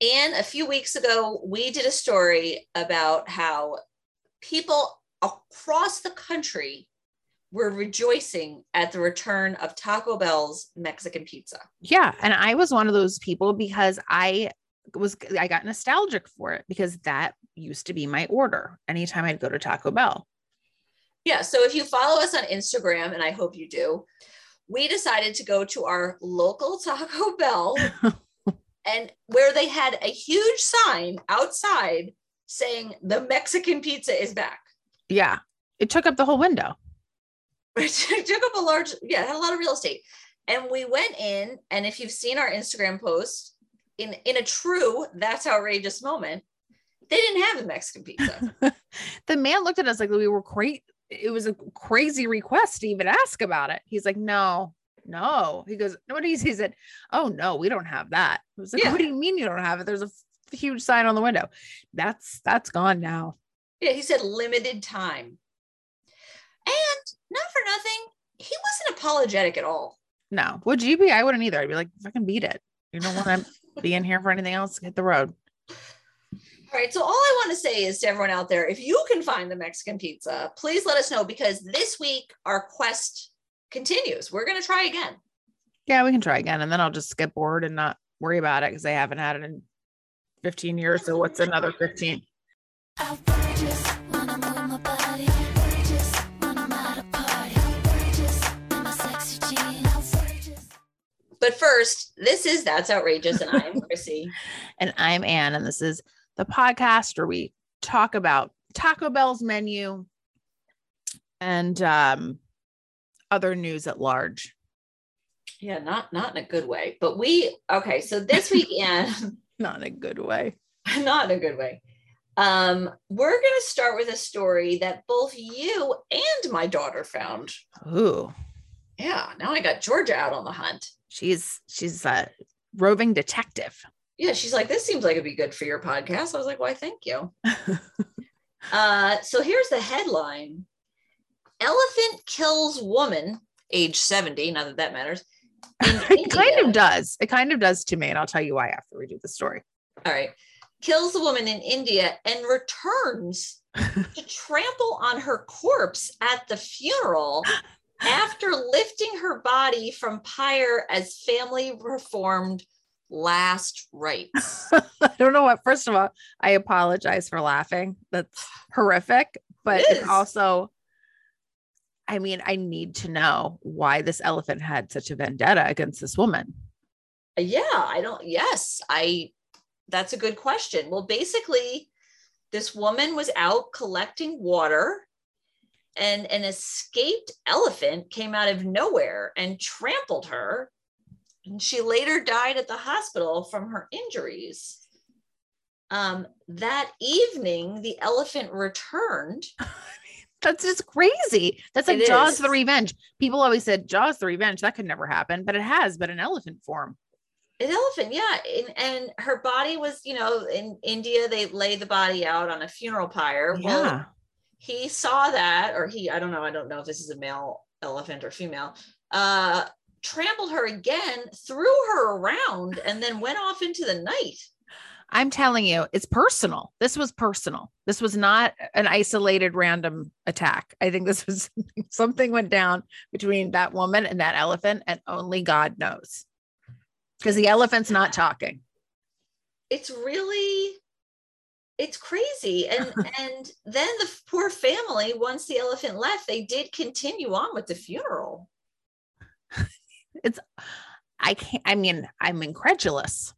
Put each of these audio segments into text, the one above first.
and a few weeks ago, we did a story about how people across the country were rejoicing at the return of Taco Bell's Mexican pizza. Yeah. And I was one of those people because I was, I got nostalgic for it because that used to be my order anytime I'd go to Taco Bell. Yeah. So if you follow us on Instagram, and I hope you do, we decided to go to our local Taco Bell and where they had a huge sign outside saying the Mexican pizza is back. Yeah. It took up the whole window. It took up a large, yeah, had a lot of real estate. And we went in, and if you've seen our Instagram post, in in a true that's outrageous moment, they didn't have the Mexican pizza. the man looked at us like we were great. It was a crazy request to even ask about it. He's like, no, no. He goes, what he, he said, oh no, we don't have that. I was like, Yeah. what do you mean you don't have it? There's a f- huge sign on the window. That's that's gone now. yeah, he said limited time. And not for nothing, he wasn't apologetic at all. No. Would you be? I wouldn't either. I'd be like, fucking beat it. You don't want to be in here for anything else. Hit the road. All right. So all I want to say is to everyone out there, if you can find the Mexican pizza, please let us know because this week our quest continues. We're going to try again. Yeah, we can try again. And then I'll just get bored and not worry about it because I haven't had it in 15 years. So what's another 15? Outrageous when I move my body. Outrageous when I'm at a party. Outrageous in my sexy jeans. Outrageous. But first, this is That's Outrageous. And I'm Chrissy. And I'm Anne, and this is the podcast where we talk about Taco Bell's menu and um, other news at large. Yeah, not not in a good way. But we okay, so this weekend, Not in a good way. not in a good way. Um, we're gonna start with a story that both you and my daughter found. Ooh, Yeah, now I got Georgia out on the hunt. she's she's a roving detective. Yeah, she's like, this seems like it'd be good for your podcast. I was like, why, thank you. uh, so here's the headline Elephant kills woman, age 70, not that that matters. it kind of does. It kind of does to me, and I'll tell you why after we do the story. All right. Kills the woman in India and returns to trample on her corpse at the funeral after lifting her body from pyre as family performed last rites. I don't know what. First of all, I apologize for laughing. That's horrific, but It it's also, I mean, I need to know why this elephant had such a vendetta against this woman. yeah, I don't, yes, I, that's a good question. Well, basically, this woman was out collecting water and an escaped elephant came out of nowhere and trampled her. And she later died at the hospital from her injuries. Um, that evening, the elephant returned. That's just crazy. That's like It Jaws is. the Revenge. People always said Jaws the Revenge. That could never happen, but it has, but in elephant form. An elephant, yeah. And, and her body was, you know, in India, they lay the body out on a funeral pyre. Well, Yeah. he saw that, or he, I don't know, I don't know if this is a male elephant or female, uh, trampled her again, threw her around, and then went off into the night. I'm telling you, it's personal. This was personal. This was not an isolated random attack. I think this was something went down between that woman and that elephant, and only God knows. Because the elephant's not talking. It's really it's crazy. And and then the poor family, once the elephant left, they did continue on with the funeral. It's, I can't, I mean, I'm incredulous.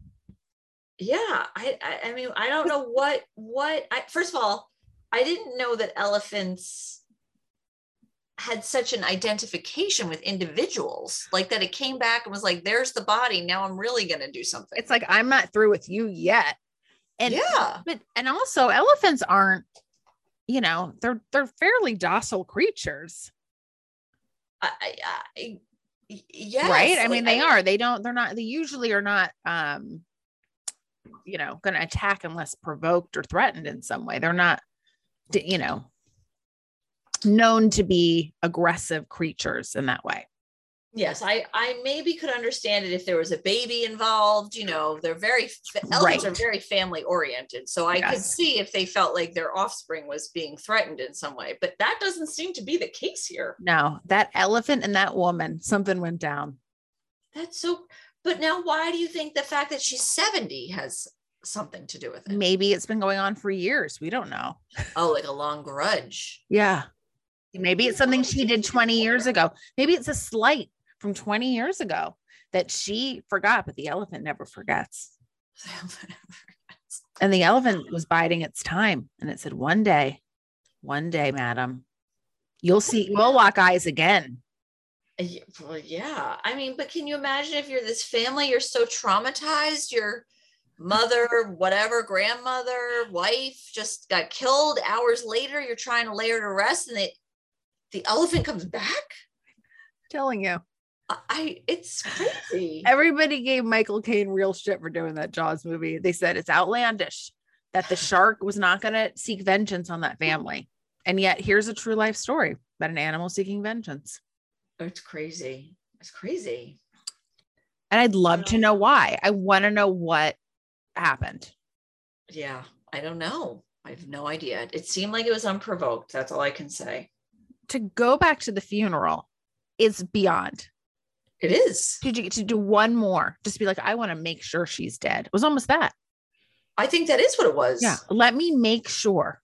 Yeah I, I i mean i don't know what what i first of all i didn't know that elephants had such an identification with individuals like that it came back and was like there's the body now i'm really going to do something. It's like, I'm not through with you yet. And yeah. but and also elephants aren't you know they're they're fairly docile creatures. I, I, I yes, right? I like, mean they are. they don't they're not they usually are not um you know going to attack unless provoked or threatened in some way they're not you know known to be aggressive creatures in that way Yes, I I maybe could understand it if there was a baby involved. You know, they're very elephants are very family oriented, so I could see if they felt like their offspring was being threatened in some way. But that doesn't seem to be the case here. No, that elephant and that woman, something went down. That's so. But now, why do you think the fact that she's seventy has something to do with it? Maybe it's been going on for years. We don't know. Oh, like a long grudge. Yeah. Maybe it's something she did 20 years ago. Maybe it's a slight from 20 years ago that she forgot, but the elephant never forgets. And the elephant was biding its time. And it said, One day, one day, madam, you'll see, we'll lock eyes again. Uh, yeah, well, yeah. I mean, but can you imagine if you're this family, you're so traumatized, your mother, whatever, grandmother, wife just got killed. Hours later, you're trying to lay her to rest, and the the elephant comes back. telling you. I, I it's crazy. Everybody gave Michael Caine real shit for doing that Jaws movie. They said it's outlandish that the shark was not going to seek vengeance on that family. And yet, here's a true life story about an animal seeking vengeance. Oh, it's crazy. It's crazy. And I'd love to um, know why. I want to know what happened. Yeah, I don't know. I have no idea. It seemed like it was unprovoked. That's all I can say. To go back to the funeral is beyond. It is. Did you get to do one more, just be like, I want to make sure she's dead. It was almost that. I think that is what it was. Yeah. Let me make sure.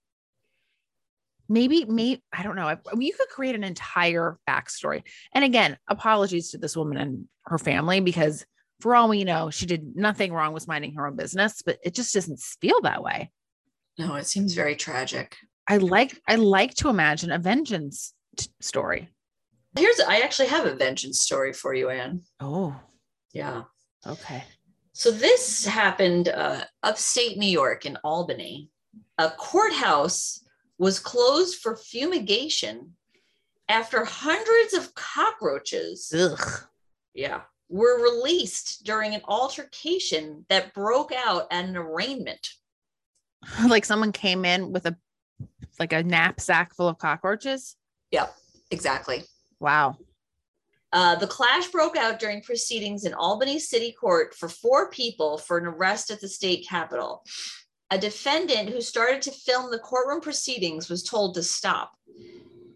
Maybe, maybe, I don't know. I- You could create an entire backstory. And again, apologies to this woman and her family because for all we know, she did nothing wrong, with minding her own business, but it just doesn't feel that way. No, it seems very tragic. I like, I like to imagine a vengeance t- story. Here's I actually have a vengeance story for you, Anne. Oh, Yeah. okay. So this happened uh, upstate New York in Albany. A courthouse was closed for fumigation after hundreds of cockroaches, Ugh. yeah, were released during an altercation that broke out at an arraignment. like someone came in with a like a knapsack full of cockroaches. Yep, exactly. Wow. Uh, the clash broke out during proceedings in Albany City Court for four people for an arrest at the state capitol. A defendant who started to film the courtroom proceedings was told to stop.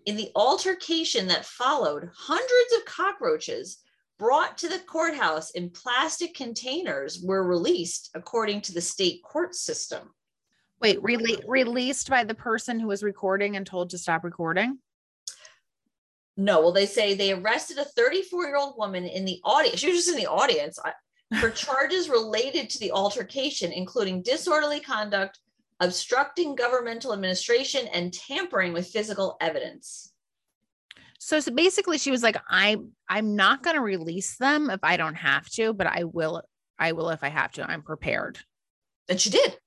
In the altercation that followed, hundreds of cockroaches brought to the courthouse in plastic containers were released according to the state court system. Wait, rele- released by the person who was recording and told to stop recording? No, well, they say they arrested a 34 year old woman in the audience. She was just in the audience I- for charges related to the altercation, including disorderly conduct, obstructing governmental administration, and tampering with physical evidence. So, so basically she was like, "I'm, I'm not gonna release them if I don't have to, but I will, I will if I have to. I'm prepared. And she did.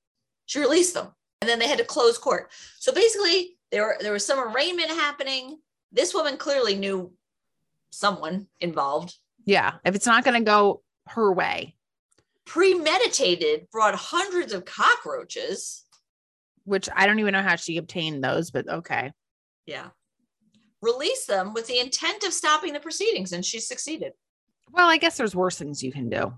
She released them. And then they had to close court. So basically, there, were, there was some arraignment happening. This woman clearly knew someone involved. Yeah. If it's not gonna go her way, Premeditated, brought hundreds of cockroaches. which I don't even know how she obtained those, but okay. Yeah. Release them with the intent of stopping the proceedings, and she succeeded. Well, I guess there's worse things you can do.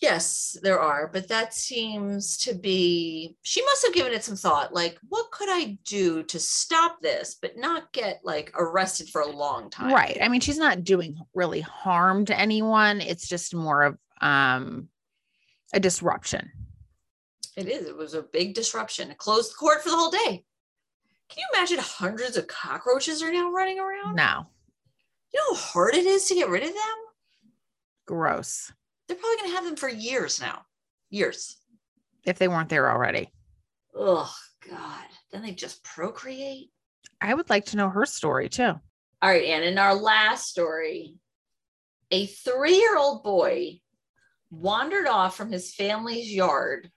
Yes, there are, but that seems to be, she must have given it some thought. Like, what could I do to stop this, but not get like arrested for a long time? Right. I mean, she's not doing really harm to anyone. It's just more of um a disruption. It is. It was a big disruption. It closed the court for the whole day. Can you imagine hundreds of cockroaches are now running around? No. You know how hard it is to get rid of them? Gross. They're probably going to have them for years now. Years. If they weren't there already. Oh, God. Then they just procreate. I would like to know her story too. All right, and in our last story, a three year old boy wandered off from his family's yard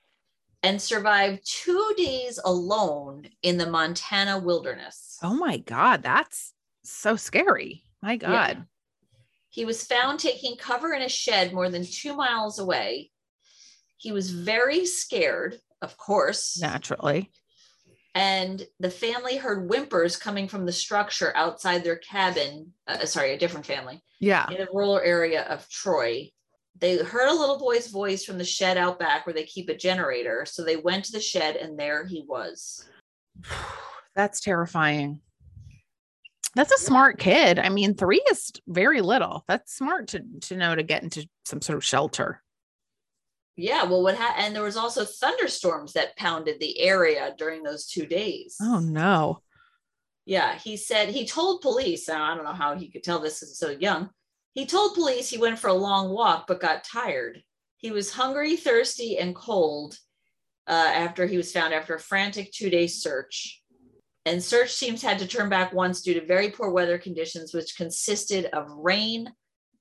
and survived two days alone in the Montana wilderness. Oh my God. That's so scary. My. God. He was found taking cover in a shed more than two miles away. He was very scared, of course, Naturally. and the family heard whimpers coming from the structure outside their cabin. Uh, sorry, a different family Yeah. in a rural area of Troy. They heard a little boy's voice from the shed out back where they keep a generator. So they went to the shed and there he was. That's terrifying. That's a smart kid. I mean, three is very little. That's smart to to know to get into some sort of shelter. Yeah, well, what happened? And there was also thunderstorms that pounded the area during those two days. Oh no. Yeah, he said he told police. I don't know how he could tell this is so young. He told police he went for a long walk but got tired. He was hungry, thirsty, and cold uh, after he was found after a frantic two day search. And search teams had to turn back once due to very poor weather conditions, which consisted of rain,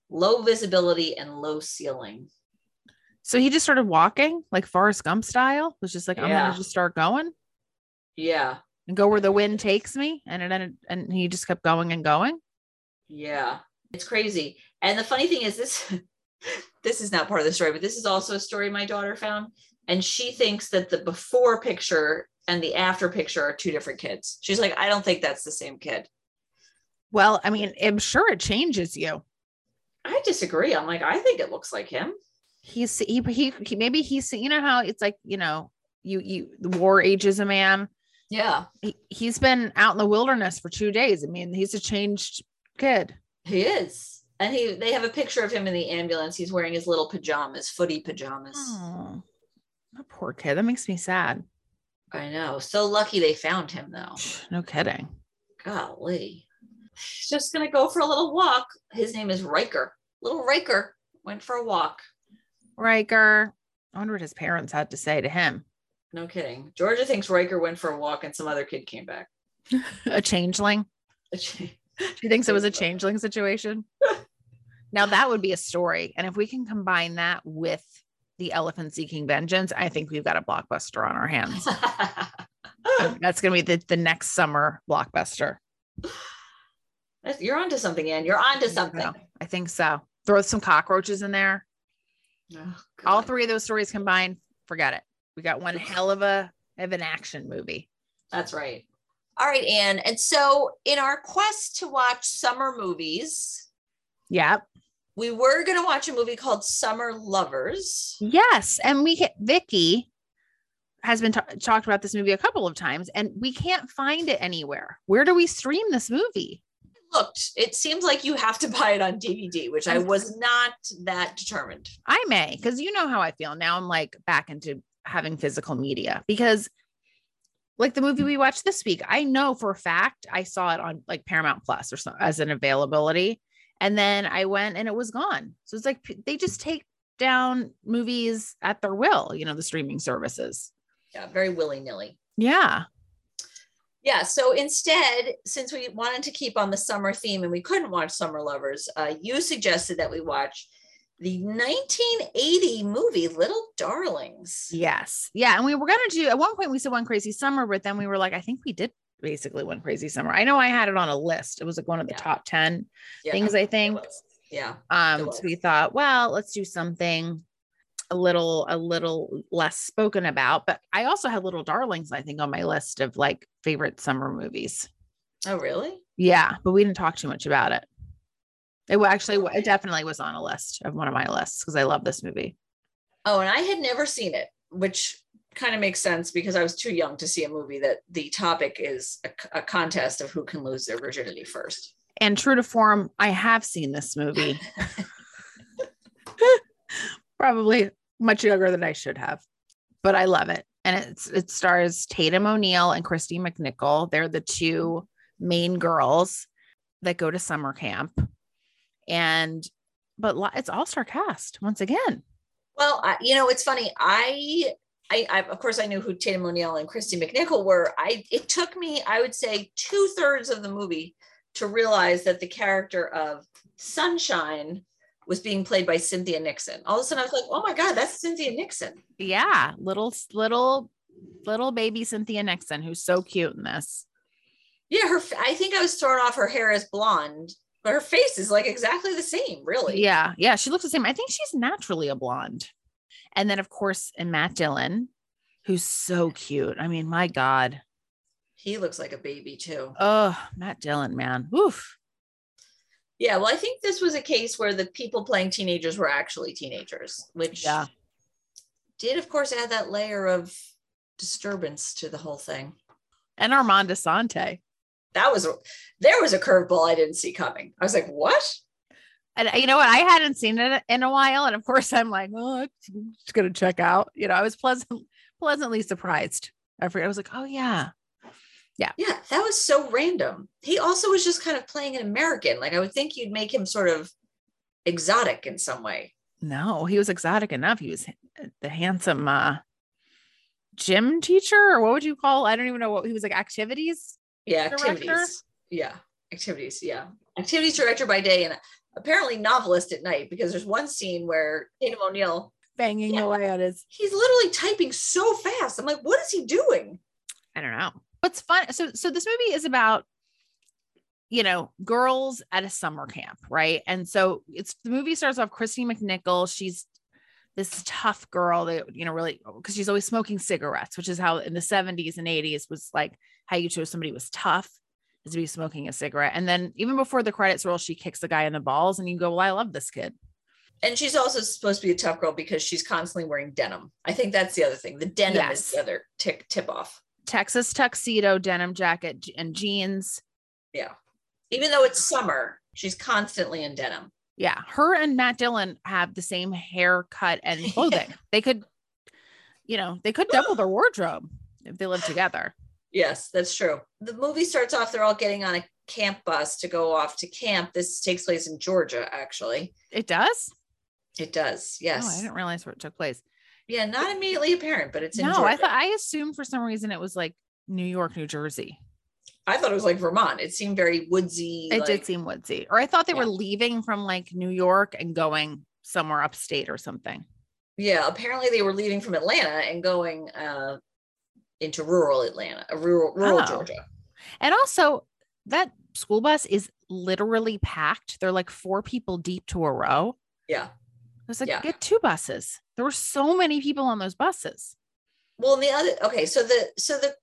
low visibility, and low ceiling. So he just started walking like Forrest Gump style, was just like, I'm Yeah. gonna just start going Yeah, and go where the wind takes me. And it ended and he just kept going and going. Yeah, it's crazy. And the funny thing is this this is not part of the story, but this is also a story my daughter found and she thinks that the before picture and the after picture are two different kids. She's like, I don't think that's the same kid. Well, I mean, I'm sure it changes you. I disagree. I'm like, I think it looks like him. He's he, he he maybe he's you know how it's like, you know, you you the war ages a man. Yeah, He, he's been out in the wilderness for two days. I mean, he's a changed kid. he is. And he they have a picture of him in the ambulance. He's wearing his little pajamas, footy pajamas. Oh, poor kid. That makes me sad. I know. So lucky they found him though. No kidding. Golly. Just gonna go for a little walk. His name is Riker. Little Riker went for a walk. Riker. I wonder what his parents had to say to him. No kidding. Georgia thinks Riker went for a walk and some other kid came back. A changeling. She thinks it was a changeling situation. now that would be a story. And if we can combine that with the elephant seeking vengeance, I think we've got a blockbuster on our hands. That's going to be the, the next summer blockbuster. You're onto something, Ann. You're onto something. So, I think so. Throw some cockroaches in there. Oh, All three of those stories combined, forget it. We got one hell of a of an action movie. That's right. All right, Ann. And so, in our quest to watch summer movies, Yep. We were going to watch a movie called Summer Lovers. Yes, and we Vicky has been ta- talked about this movie a couple of times, and we can't find it anywhere. Where do we stream this movie? Looked, it seems like you have to buy it on DVD, which I was not that determined. I may, because you know how I feel now. I'm like back into having physical media because, like the movie we watched this week, I know for a fact I saw it on like Paramount Plus or so as an availability, and then I went and it was gone. So it's like they just take down movies at their will, you know, the streaming services. Yeah, very willy nilly. Yeah. Yeah. So instead, since we wanted to keep on the summer theme and we couldn't watch Summer Lovers, uh, you suggested that we watch the 1980 movie Little Darlings. Yes. Yeah. And we were going to do, at one point, we said One Crazy Summer, but then we were like, I think we did basically One Crazy Summer. I know I had it on a list. It was like one of the Yeah. top 10 Yeah, things, I think. Yeah. Um, so we thought, well, let's do something a little, a little less spoken about. But I also had Little Darlings, I think, on my list of like favorite summer movies. Oh, really? Yeah. But we didn't talk too much about it. It actually, it definitely was on a list of one of my lists because I love this movie. Oh, and I had never seen it, which kind of makes sense because I was too young to see a movie that the topic is a, a contest of who can lose their virginity first. And true to form, I have seen this movie. Probably much younger than I should have, but I love it. And it's it stars Tatum O'Neal and Kristy McNichol. They're the two main girls that go to summer camp. And but it's all star cast once again. Well, I, you know, it's funny. I, I, I, of course, I knew who Tatum O'Neal and Kristy McNichol were. I, it took me, I would say, two thirds of the movie to realize that the character of Sunshine was being played by Cynthia Nixon. All of a sudden, I was like, oh my god, that's Cynthia Nixon. Yeah, little little little baby Cynthia Nixon, who's so cute in this. Yeah, her. I think I was thrown off. Her hair is blonde, but her face is like exactly the same. Really. Yeah, yeah, she looks the same. I think she's naturally a blonde. And then, of course, and Matt Dillon, who's so cute. I mean, my God, He looks like a baby too. Oh, Matt Dillon, man. Oof. Yeah, well, I think this was a case where the people playing teenagers were actually teenagers, which Yeah. did, of course, add that layer of disturbance to the whole thing. And Armand Assante. That was a, there was a curveball I didn't see coming. I was like, what? And you know what? I hadn't seen it in a while. And of course, I'm like, oh, I'm just gonna check out. You know, I was pleasant, pleasantly surprised. I forget. I was like, oh yeah. Yeah, yeah. that was so random. He also was just kind of playing an American. Like I would think you'd make him sort of exotic in some way. No, he was exotic enough. He was the handsome uh gym teacher, or what would you call? I don't even know what he was like, activities. Yeah, Director? activities. Yeah, activities. Yeah, activities director by day and apparently novelist at night because there's one scene where Tatum O'Neal Banging Yeah. away on his he's literally typing so fast. I'm like, what is he doing? I don't know. What's fun? So, so this movie is about, you know, girls at a summer camp, right? And so it's the movie starts off. Kristy McNichol, she's this tough girl that you know really because she's always smoking cigarettes, which is how in the 70s and 80s was like how you chose somebody was tough is to be smoking a cigarette. And then even before the credits roll, she kicks the guy in the balls, and you go, "Well, I love this kid." And she's also supposed to be a tough girl because she's constantly wearing denim. I think that's the other thing. The denim Yes. is the other tick tip off. Texas tuxedo, denim jacket, and jeans. Yeah. Even though it's summer, she's constantly in denim. Yeah, her and Matt Dillon have the same haircut and clothing. They could, you know, they could double their wardrobe if they lived together. Yes, that's true. The movie starts off, they're all getting on a camp bus to go off to camp. This takes place in Georgia, actually. It does. It does. Yes. Oh, I didn't realize where it took place. yeah, not immediately apparent, but it's in No, Georgia. I thought I assumed for some reason it was like New York, New Jersey. I thought it was like Vermont. It seemed very woodsy. It like- did seem woodsy, or I thought they Yeah. were leaving from like New York and going somewhere upstate or something. yeah, apparently they were leaving from Atlanta and going uh into rural Atlanta, uh, rural rural Oh. Georgia. And also, that school bus is literally packed. They're like four people deep to a row. Yeah. I was like, Yeah. get two buses. There were so many people on those buses. Well, and the other okay, so the so the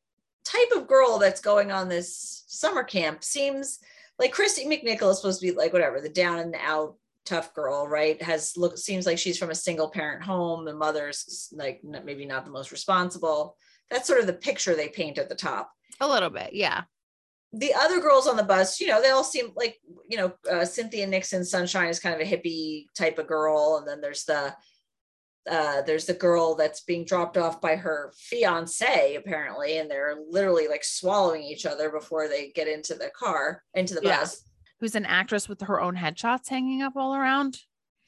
type of girl that's going on this summer camp seems like Kristy McNichol is supposed to be like whatever, the down and out tough girl, right? Has look seems like she's from a single parent home. The mother's like maybe not the most responsible. That's sort of the picture they paint at the top. A little bit, yeah. the other girls on the bus, you know, they all seem like, you know, uh, Cynthia Nixon Sunshine is kind of a hippie type of girl. And then there's the, uh, there's the girl that's being dropped off by her fiance apparently, and they're literally like swallowing each other before they get into the car, into the Yeah. bus. Who's an actress with her own headshots hanging up all around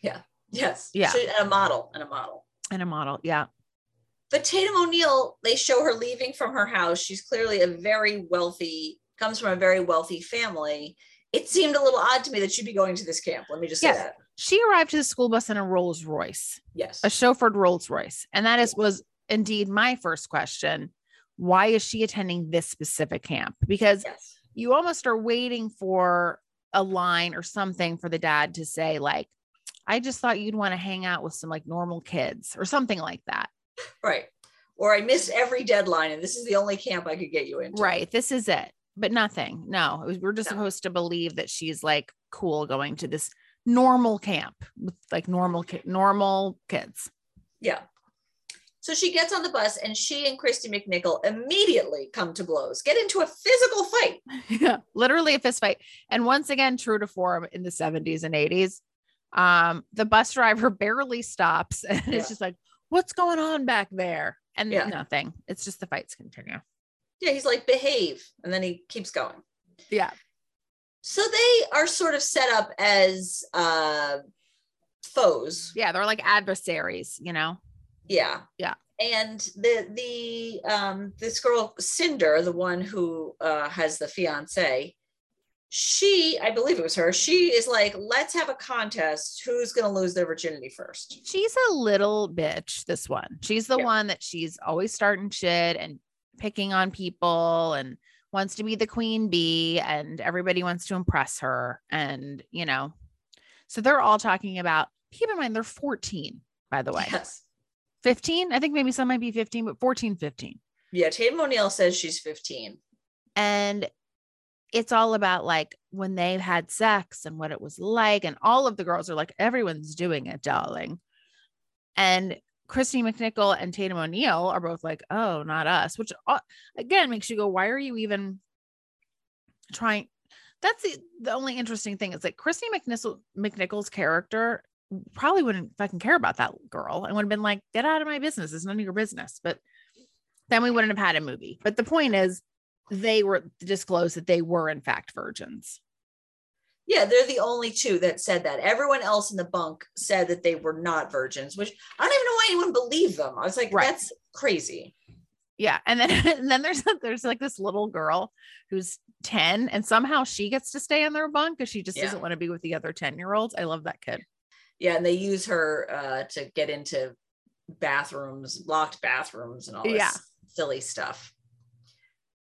Yeah. Yes. Yeah. She- and a model and a model. and a model. Yeah. But Tatum O'Neal, they show her leaving from her house. She's clearly a very wealthy, comes from a very wealthy family. It seemed a little odd to me that she'd be going to this camp. Let me just say Yes. that. She arrived to the school bus in a Rolls Royce, Yes. a chauffeured Rolls Royce. And that is was indeed my first question. Why is she attending this specific camp? Because Yes. you almost are waiting for a line or something for the dad to say, like, I just thought you'd want to hang out with some like normal kids or something like that. Right. Or I missed every deadline and this is the only camp I could get you into. Right. This is it. But nothing. No, was, we're just No. supposed to believe that she's like cool going to this normal camp with like normal ki- normal kids. Yeah. So she gets on the bus and she and Kristy McNichol immediately come to blows, get into a physical fight. yeah, literally a fist fight. And once again, true to form in the 70s and 80s, um, the bus driver barely stops and Yeah. it's just like, what's going on back there? And Yeah. nothing. It's just the fights continue. Yeah, he's like, behave. And then he keeps going. Yeah. So they are sort of set up as uh foes. Yeah. They're like adversaries, you know? Yeah. Yeah. And the the um this girl Cinder, the one who uh has the fiance, she, I believe it was her, she is like, let's have a contest. Who's gonna lose their virginity first? She's a little bitch, this one. She's the Yeah. one that she's always starting shit and picking on people and wants to be the queen bee and everybody wants to impress her. And, you know, so they're all talking about, keep in mind, they're 14, by the way. Yes. 15. I think maybe some might be 15, but 14, 15. Yeah, Tatum O'Neal says she's 15. And it's all about like when they've had sex and what it was like. And all of the girls are like, everyone's doing it, darling. And Kristy McNichol and Tatum O'Neal are both like, oh, not us, which uh, again makes you go, why are you even trying? That's the, the only interesting thing. is like Kristy McNichol, McNichol's character probably wouldn't fucking care about that girl and would have been like, get out of my business. It's none of your business. But then we wouldn't have had a movie. But the point is, they were disclosed that they were in fact virgins. Yeah, they're the only two that said that. Everyone else in the bunk said that they were not virgins, which I don't even know why anyone believed them. I was like, Right. that's crazy. Yeah, and then and then there's there's like this little girl who's 10 and somehow she gets to stay in their bunk because she just Yeah. doesn't want to be with the other 10 year olds. I love that kid. Yeah, and they use her uh, to get into bathrooms, locked bathrooms, and all this Yeah. silly stuff.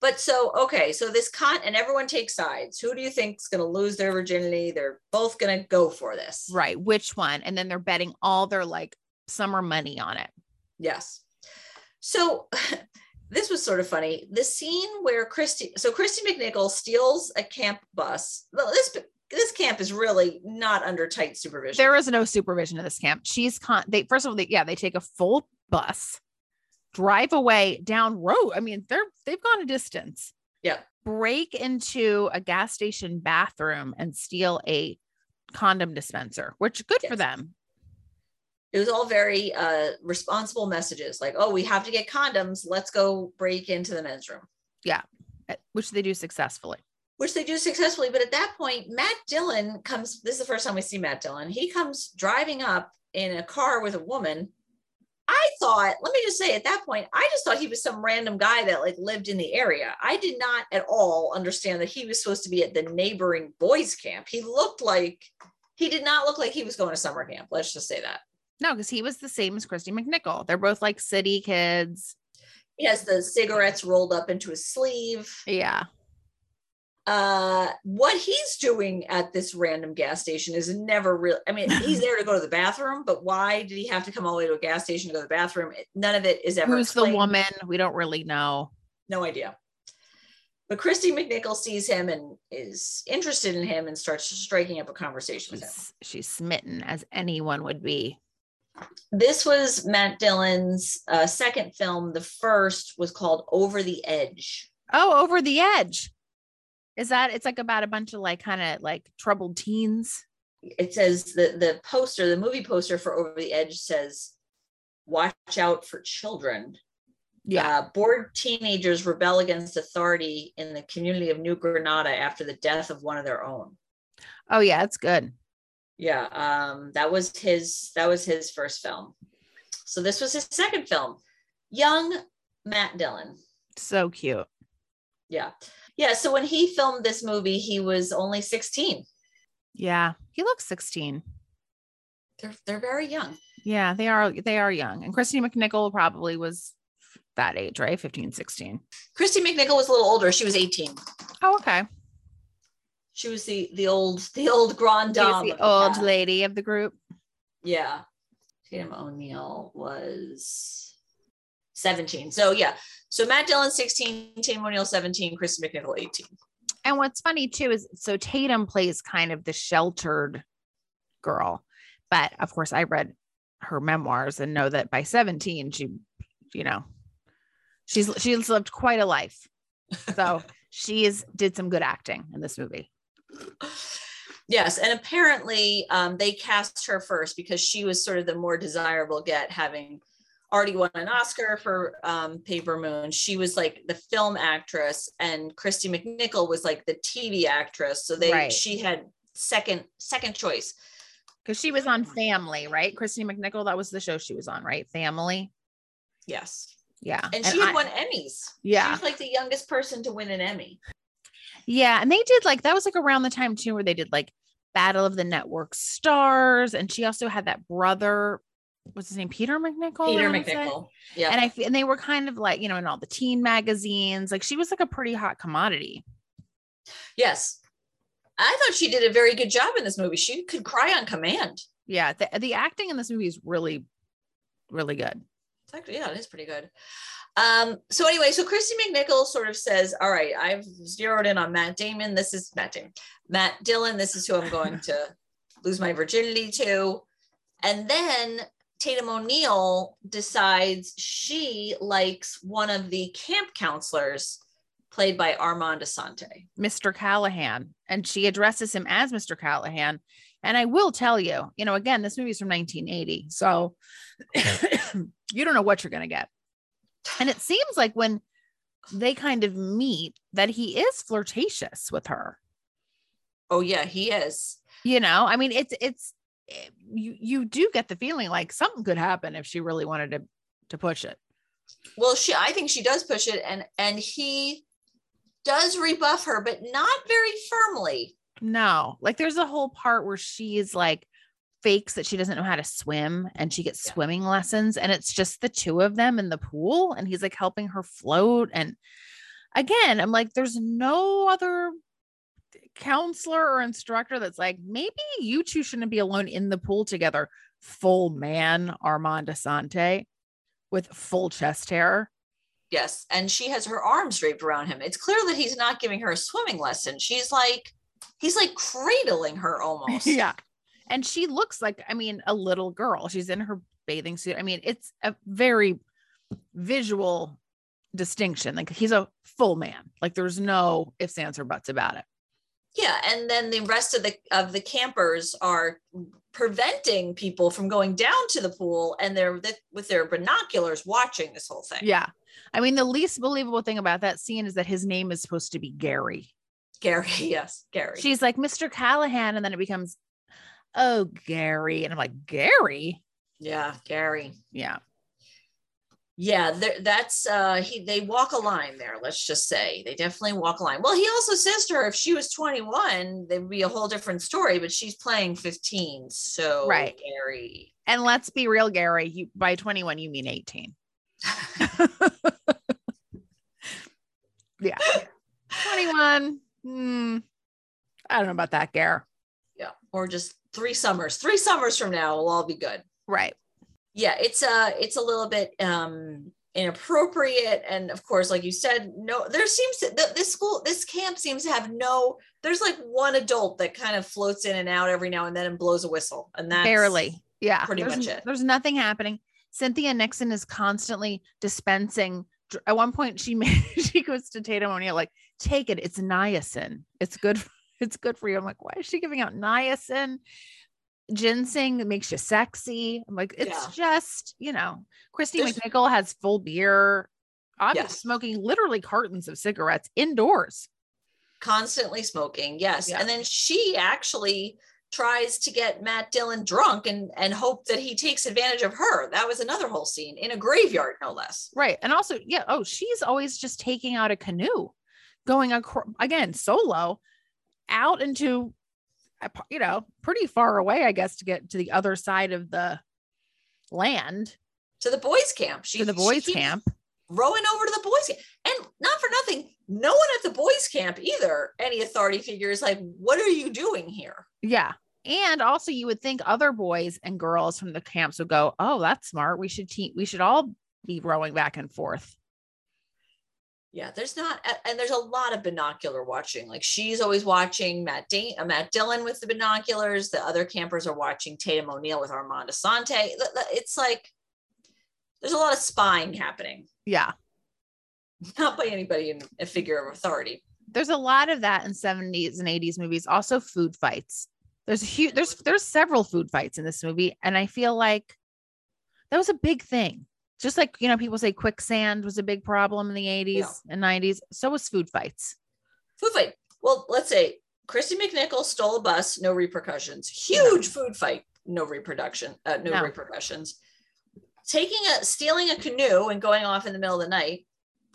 But so okay, so this con and everyone takes sides. Who do you think's going to lose their virginity? They're both going to go for this. Right. Which one? And then they're betting all their like summer money on it. Yes. So this was sort of funny. The scene where Kristy, so Kristy McNichol steals a camp bus. Well, this this camp is really not under tight supervision. There is no supervision in this camp. She's con they first of all, they, yeah, they take a full bus, drive away down road. I mean, they're they've gone a distance. Yeah. Break into a gas station bathroom and steal a condom dispenser, which good for them. it was all very uh, responsible messages, like, "Oh, we have to get condoms. Let's go break into the men's room," Yeah. Which they do successfully. which they do successfully. But at that point, Matt Dillon comes. This is the first time we see Matt Dillon. He comes driving up in a car with a woman. Thought, let me just say, at that point, I just thought he was some random guy that like lived in the area. I did not at all understand that he was supposed to be at the neighboring boys' camp. He looked like he did not look like he was going to summer camp. Let's just say that. No, because he was the same as Kristy McNichol. They're both like city kids. He has the cigarettes rolled up into his sleeve. Yeah. Uh what he's doing at this random gas station is never real i mean he's there to go to the bathroom but why did he have to come all the way to a gas station to go to the bathroom none of it is ever Who's the woman? We don't really know. no idea but kristy mcnichol sees him and is interested in him and starts striking up a conversation with him She's, she's smitten as anyone would be. this was matt dillon's uh, second film the first was called over the edge Oh, over the edge. Is that it's like about a bunch of like kind of like troubled teens? it says the the poster the movie poster for over the edge says watch out for children Uh, bored teenagers rebel against authority in the community of New Granada after the death of one of their own. Oh yeah, it's good. Yeah, um, that was his. That was his first film. So this was his second film. Young Matt Dillon. So cute. Yeah, yeah. So when he filmed this movie, he was only sixteen. Yeah. He looks 16. They're they're very young. Yeah, they are they are young. And Kristy McNichol probably was that age, right? 15, 16. Kristy McNichol was a little older. She was eighteen. Oh, okay. She was the the old the old grand dame. the the old lady of the group. Yeah. Tatum O'Neal was 17. So yeah. So Matt Dillon 16, Tatum O'Neal 17, Chris McNichol 18. And what's funny too is so Tatum plays kind of the sheltered girl. But of course, I read her memoirs and know that by 17, she, you know, she's she's lived quite a life. So she is did some good acting in this movie. Yes, and apparently um, they cast her first because she was sort of the more desirable get, having already won an Oscar for um, Paper Moon. She was like the film actress, and Kristy McNichol was like the TV actress. So they Right. she had second second choice. Because she was on Family, right? Kristy McNichol, that was the show she was on, right? Family. Yes, Yeah. and, she had I- won Emmys. she Yeah. was like the youngest person to win an Emmy. Yeah, and they did like that was like around the time too where they did like Battle of the Network Stars, and she also had that brother. What's his name? Peter McNichol. Peter? McNichol. Yeah. And I and they were kind of like you know in all the teen magazines. Like she was like a pretty hot commodity. yes. I thought she did a very good job in this movie. She could cry on command. Yeah, the the acting in this movie is really, really good. It's actually, yeah, it is pretty good. Um, so anyway, so Kristy McNichol sort of says, All right, I've zeroed in on Matt Damon. This is Matt Damon. Matt Dillon, this is who I'm going to lose my virginity to. And then Tatum O'Neal decides she likes one of the camp counselors played by Armand Assante. Mr. Callahan, and she addresses him as Mr. Callahan. And I will tell you, you know, again, this movie is from 1980. So you don't know what you're going to get. And it seems like when they kind of meet, that he is flirtatious with her. Oh, yeah, he is. You know, I mean, it's, it's, you, you do get the feeling like something could happen if she really wanted to, to push it. Well, she I think she does push it and and he does rebuff her, but not very firmly. No, like there's a whole part where she's like fakes that she doesn't know how to swim and she gets Yeah. swimming lessons and it's just the two of them in the pool and he's like helping her float and again I'm like there's no other counselor or instructor that's like maybe you two shouldn't be alone in the pool together full man Armand Assante with full chest hair Yes. And she has her arms draped around him. It's clear that he's not giving her a swimming lesson. She's like, he's like cradling her almost. yeah. And she looks like, I mean, a little girl. She's in her bathing suit. I mean, it's a very visual distinction. Like he's a full man. Like there's no ifs, ands, or buts about it. Yeah. And then the rest of the of the campers are preventing people from going down to the pool and they're with their binoculars watching this whole thing. Yeah. I mean, the least believable thing about that scene is that his name is supposed to be Gary. Gary, yes, Gary. She's like, Mr. Callahan. And then it becomes, oh, Gary. And I'm like, Gary? yeah, Gary. Yeah. Yeah, there, that's uh he they walk a line there, let's just say. They definitely walk a line. Well, he also says to her if she was 21, there would be a whole different story, but she's playing 15. So Right. Gary. And let's be real, Gary. You by 21, you mean 18. yeah. 21. hmm, I don't know about that, gary yeah, or just three summers. Three summers from now we'll all be good. Right. Yeah, it's uh it's a little bit um inappropriate and of course like you said no there seems to th- this school this camp seems to have no there's like one adult that kind of floats in and out every now and then and blows a whistle and that's Barely. Yeah. pretty there's, much it. There's nothing happening. Cynthia Nixon is constantly dispensing. At one point, she made, she goes to Tatum O'Neal, like, take it. It's niacin. It's good. It's good for you. I'm like, why is she giving out niacin? Ginseng makes you sexy. I'm like, it's Yeah. just, you know, Kristy There's- McNichol has full beer. I'm Yes. smoking literally cartons of cigarettes indoors. constantly smoking yes Yeah. and then she actually tries to get matt dillon drunk and and hope that he takes advantage of her that was another whole scene in a graveyard no less Right. And also, yeah, oh, she's always just taking out a canoe, going across again, solo out into, you know, pretty far away, I guess, to get to the other side of the land to the boys camp she to the boys' camp. rowing over to the boys camp and not for nothing no one at the boys camp either any authority figure is like what are you doing here Yeah. And also, you would think other boys and girls from the camps would go, "Oh, that's smart. We should team. We should all be rowing back and forth." Yeah there's not and there's a lot of binocular watching like she's always watching matt Dane, uh, matt dillon with the binoculars the other campers are watching tatum o'neal with armand assante it's like there's a lot of spying happening. Yeah. not by anybody in a figure of authority. There's a lot of that in 70s and 80s movies also food fights. There's a huge there's there's several food fights in this movie and i feel like that was a big thing just like you know people say quicksand was a big problem in the 80s Yeah. and 90s so was food fights. Food fight. Well let's say kristy mcnichol stole a bus no repercussions. Huge food fight no reproduction uh, no, No. repercussions. Taking a stealing a canoe and going off in the middle of the night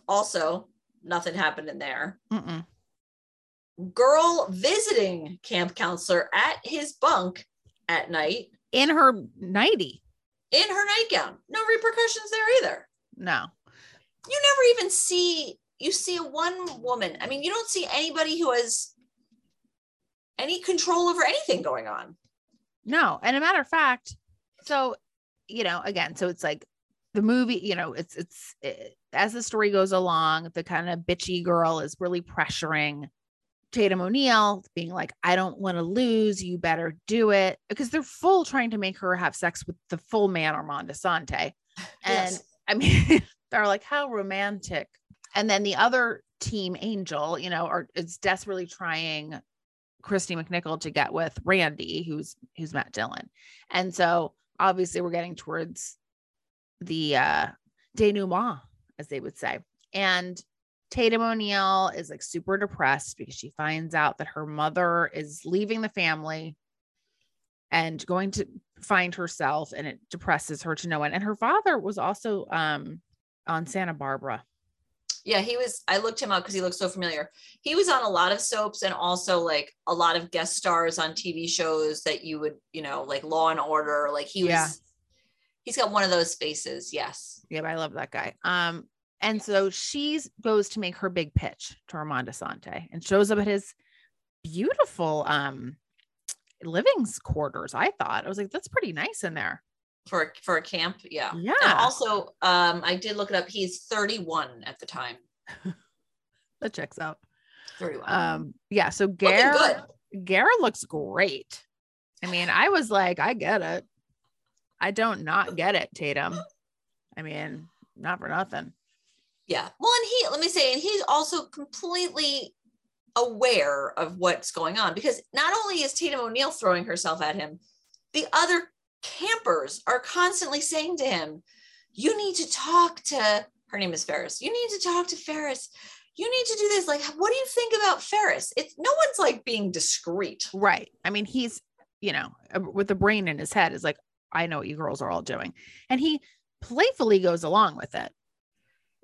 also nothing happened in there. Mm-mm. girl visiting camp counselor at his bunk at night. In her 90 in her nightgown. No repercussions there either. No. You never even see you see one woman. I mean you don't see anybody who has any control over anything going on. No, and a matter of fact, so you know, again, so it's like the movie, you know, it's it's eh, as the story goes along, the kind of bitchy girl is really pressuring Tatum O'Neal, being like, I don't want to lose. You better do it. Because they're full trying to make her have sex with the full man, Armand Assante. And Yes. I mean, they're like, how romantic. And then the other team, Angel, you know, are is desperately trying Kristy McNichol to get with Randy, who's who's Matt Dillon. And so obviously we're getting towards the uh denouement, as they would say. And Tatum O'Neal is like super depressed because she finds out that her mother is leaving the family and going to find herself and it depresses her to no end. And her father was also um on Santa Barbara. Yeah, he was. I looked him up because he looked so familiar. He was on a lot of soaps and also like a lot of guest stars on TV shows that you would, you know, like Law and Order. Like he Yeah. was. He's got one of those faces. Yes. Yeah, but I love that guy. Um, and so she goes to make her big pitch to Armand Assante and shows up at his beautiful um living quarters. I thought I was like, that's pretty nice in there. For for a camp. Yeah. Yeah. And also, um, I did look it up. He's 31 at the time. that checks out. 31. Um, yeah. So Looking Garrett, looks great. I mean, I was like, I get it. I don't not get it, Tatum. I mean, not for nothing. Yeah. Well, and he, let me say, and he's also completely aware of what's going on because not only is Tatum O'Neal throwing herself at him, the other campers are constantly saying to him, You need to talk to her name is Ferris. You need to talk to Ferris. You need to do this. Like, what do you think about Ferris? It's no one's like being discreet. Right. I mean, he's, you know, uh, with the brain in his head is like, I know what you girls are all doing. And he playfully goes along with it.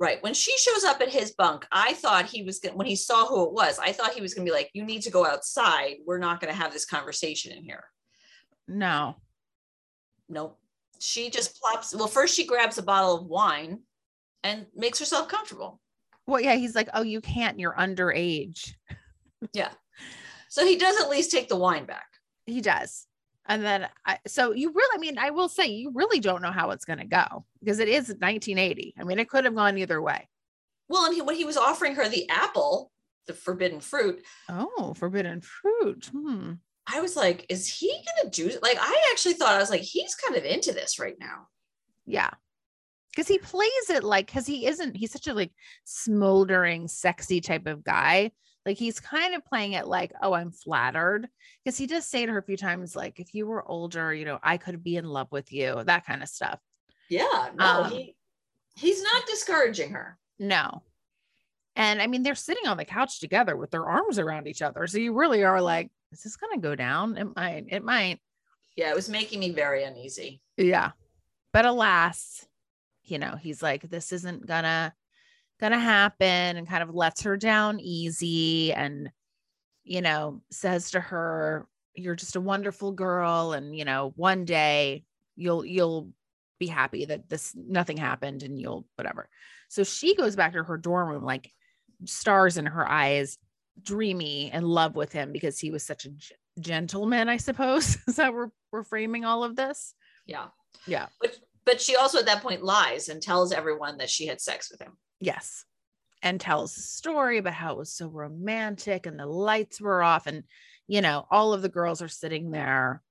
Right. When she shows up at his bunk, I thought he was going to, when he saw who it was, I thought he was going to be like, You need to go outside. We're not going to have this conversation in here. No. Nope. She just plops. Well, first she grabs a bottle of wine and makes herself comfortable. Well, yeah, he's like, oh, you can't. You're underage. Yeah. So he does at least take the wine back. He does. And then, I, so you really, I mean, I will say, you really don't know how it's going to go because it is 1980. I mean, it could have gone either way. Well, and he, when he was offering her the apple, the forbidden fruit, Oh, forbidden fruit. Hmm. I was like, is he going to do it? like I actually thought I was like, he's kind of into this right now. Yeah. Because he plays it like, because he isn't, he's such a like smoldering, sexy type of guy. Like he's kind of playing it like, oh, I'm flattered. Because he does say to her a few times, like, if you were older, you know, I could be in love with you, that kind of stuff. Yeah. No, Um, he he's not discouraging her. No. And I mean, they're sitting on the couch together with their arms around each other. So you really are like, is this going to go down? It might. It might. Yeah, it was making me very uneasy. Yeah. But alas, you know, he's like, this isn't gonna gonna happen and kind of lets her down easy and you know, says to her, You're just a wonderful girl. And you know, one day you'll you'll be happy that this nothing happened and you'll whatever. So she goes back to her dorm room, like stars in her eyes, dreamy, in love with him because he was such a g- gentleman, I suppose. Is that we're we're framing all of this? Yeah. Yeah. But but she also at that point lies and tells everyone that she had sex with him. Yes. And tells the story about how it was so romantic and the lights were off. And, you know, all of the girls are sitting there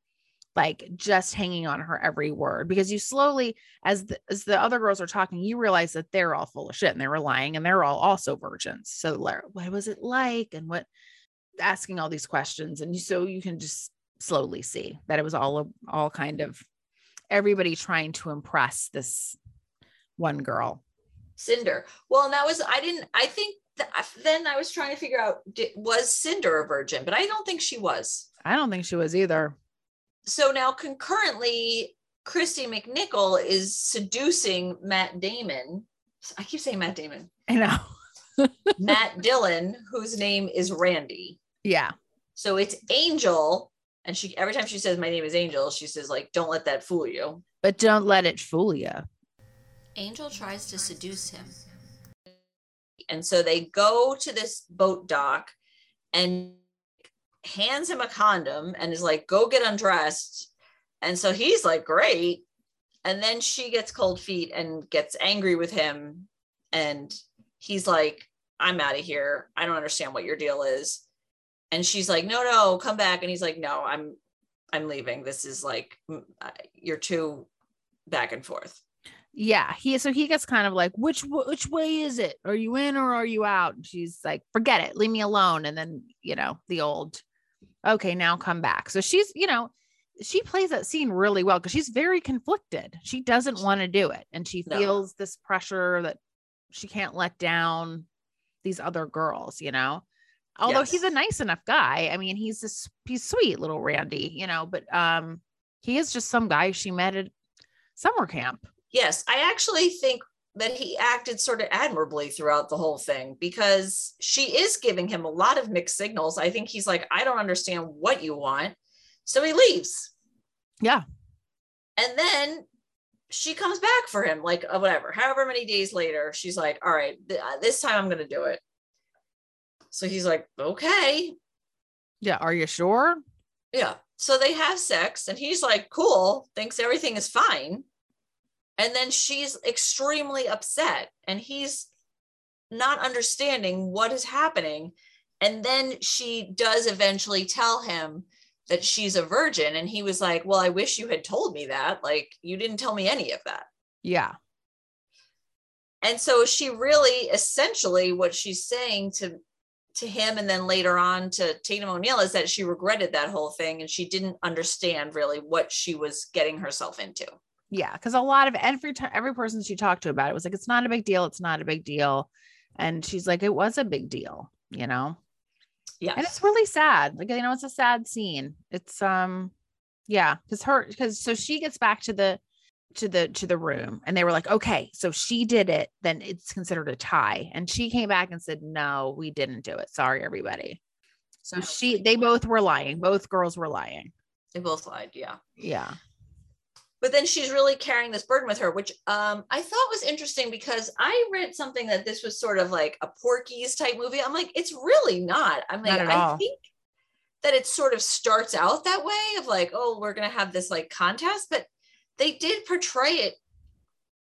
like just hanging on her every word because you slowly, as the, as the other girls are talking, you realize that they're all full of shit and they were lying and they're all also virgins. So, what was it like? And what asking all these questions. And you, so you can just slowly see that it was all, all kind of everybody trying to impress this one girl. Cinder. Well, and that was I didn't. I think then I was trying to figure out was Cinder a virgin, but I don't think she was. I don't think she was either. So now concurrently, Kristy McNichol is seducing Matt Damon. I keep saying Matt Damon. I know. Matt Dillon, whose name is Randy. Yeah. So it's Angel, and she every time she says my name is Angel, she says like, "Don't let that fool you." But don't let it fool you. Angel tries to seduce him. And so they go to this boat dock and hands him a condom and is like, go get undressed. And so he's like, great. And then she gets cold feet and gets angry with him and he's like, I'm out of here. I don't understand what your deal is. And she's like, no, no, come back. And he's like, no, I'm, I'm leaving. This is like, uh, you're too back and forth. Yeah, he so he gets kind of like, which which way is it? Are you in or are you out? And she's like, forget it, leave me alone. And then you know the old, okay, now come back. So she's you know she plays that scene really well because she's very conflicted. She doesn't want to do it, and she No. feels this pressure that she can't let down these other girls. You know, although he's a nice enough guy. I mean, he's this he's sweet little Randy. You know, but um, he is just some guy she met at summer camp. Yes, I actually think that he acted sort of admirably throughout the whole thing because she is giving him a lot of mixed signals. I think he's like, I don't understand what you want. So he leaves. Yeah. And then she comes back for him, like uh, whatever, however many days later, she's like, All right, th- uh, this time I'm going to do it. So he's like, Okay. Yeah, are you sure? Yeah. So they have sex, and he's like, cool, thinks everything is fine. And then she's extremely upset, and he's not understanding what is happening. And then she does eventually tell him that she's a virgin. And he was like, Well, I wish you had told me that. Like, you didn't tell me any of that. Yeah. And so she really essentially what she's saying to to him and then later on to Tatum O'Neal is that she regretted that whole thing and she didn't understand really what she was getting herself into. Yeah. Cause a lot of every time, every person she talked to about it was like, it's not a big deal. It's not a big deal. And she's like, it was a big deal, you know? Yeah. And it's really sad. Like, you know, it's a sad scene. It's, um, yeah. Cause her, cause so she gets back to the, to the, to the room and they were like, okay, so she did it. Then it's considered a tie. And she came back and said, no, we didn't do it. Sorry, everybody. So she, they both were lying. Both girls were lying. They both lied, yeah. Yeah. But then she's really carrying this burden with her, which um, I thought was interesting because I read something that this was sort of like a Porky's type movie. I'm like, it's really not. I'm like, Not I all. think that it sort of starts out that way of like, oh, we're gonna have this like contest, but they did portray it,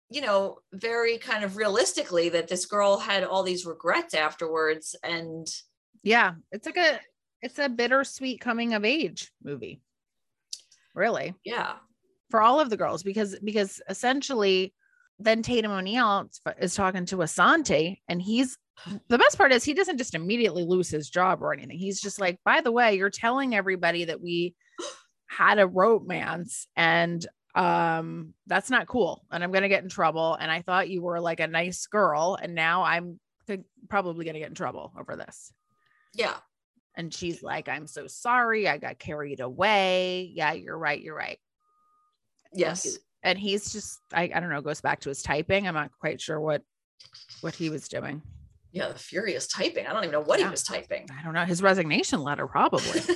you know, very kind of realistically that this girl had all these regrets afterwards. And yeah it's like a it's a bittersweet coming of age movie really yeah, for all of the girls because because essentially then tatum o'neal is talking to assante and he's the best part is he doesn't just immediately lose his job or anything he's just like by the way you're telling everybody that we had a romance and um that's not cool and i'm gonna get in trouble and i thought you were like a nice girl and now i'm probably gonna get in trouble over this yeah, and she's like, I'm so sorry. I got carried away. Yeah, you're right. You're right. Yes. And he's just, I, I don't know, goes back to his typing. I'm not quite sure what what he was doing. Yeah, the furious typing. I don't even know what Yeah. he was typing. I don't know. His resignation letter, probably.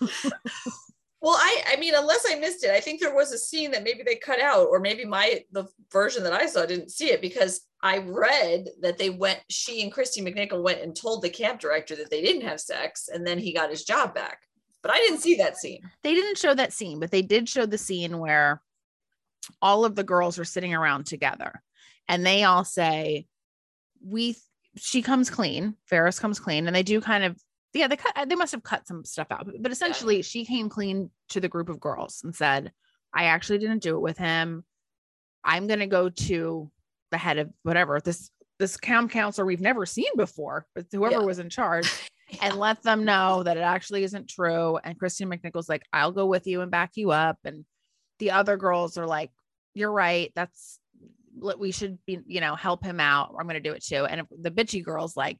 well, I I mean, unless I missed it, I think there was a scene that maybe they cut out, or maybe my the version that I saw didn't see it because I read that they went, she and Kristy McNichol went and told the camp director that they didn't have sex, and then he got his job back. But I didn't see that scene. they didn't show that scene, but they did show the scene where all of the girls are sitting around together and they all say, We she comes clean, Ferris comes clean, and they do kind of yeah, they cut they must have cut some stuff out, but essentially she came clean to the group of girls and said, I actually didn't do it with him. I'm gonna go to the head of whatever this this camp counselor we've never seen before, but whoever Yeah. was in charge and let them know that it actually isn't true. And Christine McNichol's like, I'll go with you and back you up. And the other girls are like, You're right. That's what we should be, you know, help him out. I'm going to do it too. And the bitchy girl's like,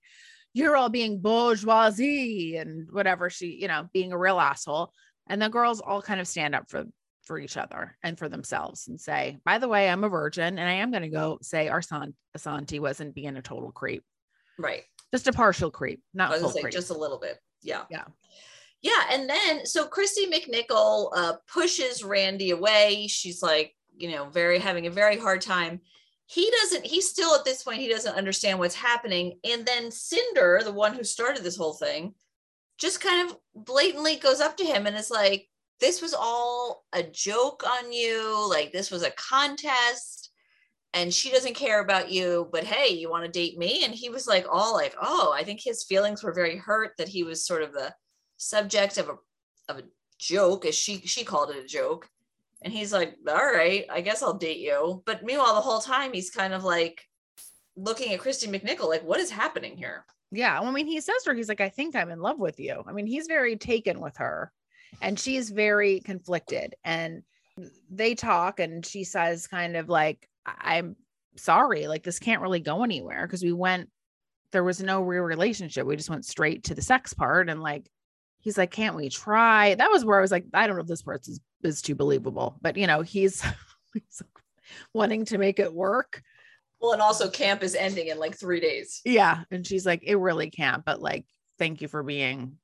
You're all being bourgeoisie and whatever she, you know, being a real asshole. And the girls all kind of stand up for for each other and for themselves and say, by the way, I'm a virgin and I am going to go say Armand Assante wasn't being a total creep, Right. Just a partial creep, I not full say creep. just a little bit. Yeah. Yeah. Yeah. And then so Kristy McNichol uh, pushes Randy away. She's like, you know, very having a very hard time. He doesn't, he's still at this point, he doesn't understand what's happening. And then Cinder, the one who started this whole thing, just kind of blatantly goes up to him and is like, this was all a joke on you. Like, this was a contest. And she doesn't care about you, but hey, you want to date me? And he was like, all like, oh, I think his feelings were very hurt that he was sort of the subject of a of a joke, as she she called it a joke. And he's like, all right, I guess I'll date you. But meanwhile, the whole time he's kind of like looking at Kristy McNichol, like, what is happening here? Yeah. I mean, he says to her, he's like, I think I'm in love with you. I mean, he's very taken with her and she's very conflicted. And they talk and she says, kind of like, "I- I'm sorry, like, this can't really go anywhere because we went, there was no real relationship. We just went straight to the sex part. And like, he's like, can't we try? That was where I was like, I don't know if this part is, is too believable, but you know, he's, he's wanting to make it work. Well, and also camp is ending in like three days. Yeah. And she's like, it really can't, but like, thank you for being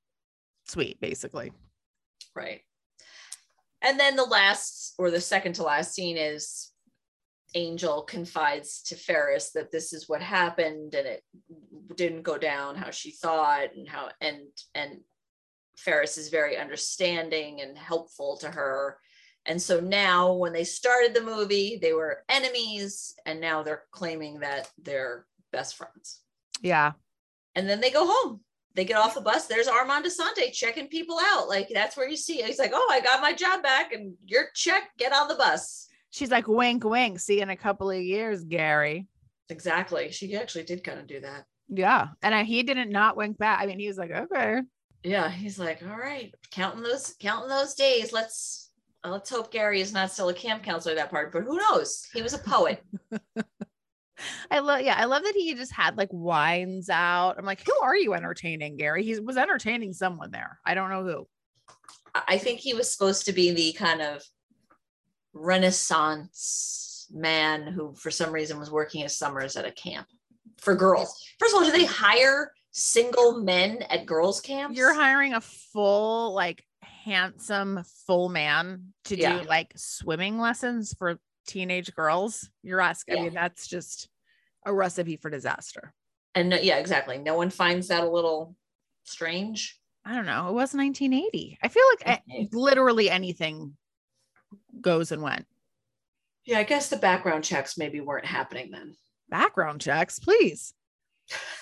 sweet, basically. Right. And then the last or the second to last scene is Angel confides to Ferris that this is what happened and it didn't go down how she thought and how and and Ferris is very understanding and helpful to her. And so now when they started the movie, they were enemies and now they're claiming that they're best friends. Yeah. And then they go home. They get off the bus. There's Armand Assante checking people out. Like that's where you see. He's like, "Oh, I got my job back, and you're check. Get on the bus." She's like, wink, wink. See you in a couple of years, Gary. Exactly. She actually did kind of do that. Yeah. And I, he didn't not wink back. I mean, he was like, okay. Yeah, he's like, "All right, counting those counting those days. Let's let's hope Gary is not still a camp counselor that part, but who knows? He was a poet. I love, yeah, I love that he just had like wines out. I'm like, who are you entertaining, Gary? He was entertaining someone there. I don't know who. I think he was supposed to be the kind of renaissance man who for some reason was working his summers at a camp for girls. First of all, do they hire single men at girls camps? You're hiring a full, like, handsome, full man to Yeah. do like swimming lessons for teenage girls. You're asking, I mean, that's just a recipe for disaster. and no, yeah, exactly. No one finds that a little strange. I don't know. It was 1980. I feel like Okay. literally anything goes and went. Yeah, I guess the background checks maybe weren't happening then. Background checks, please.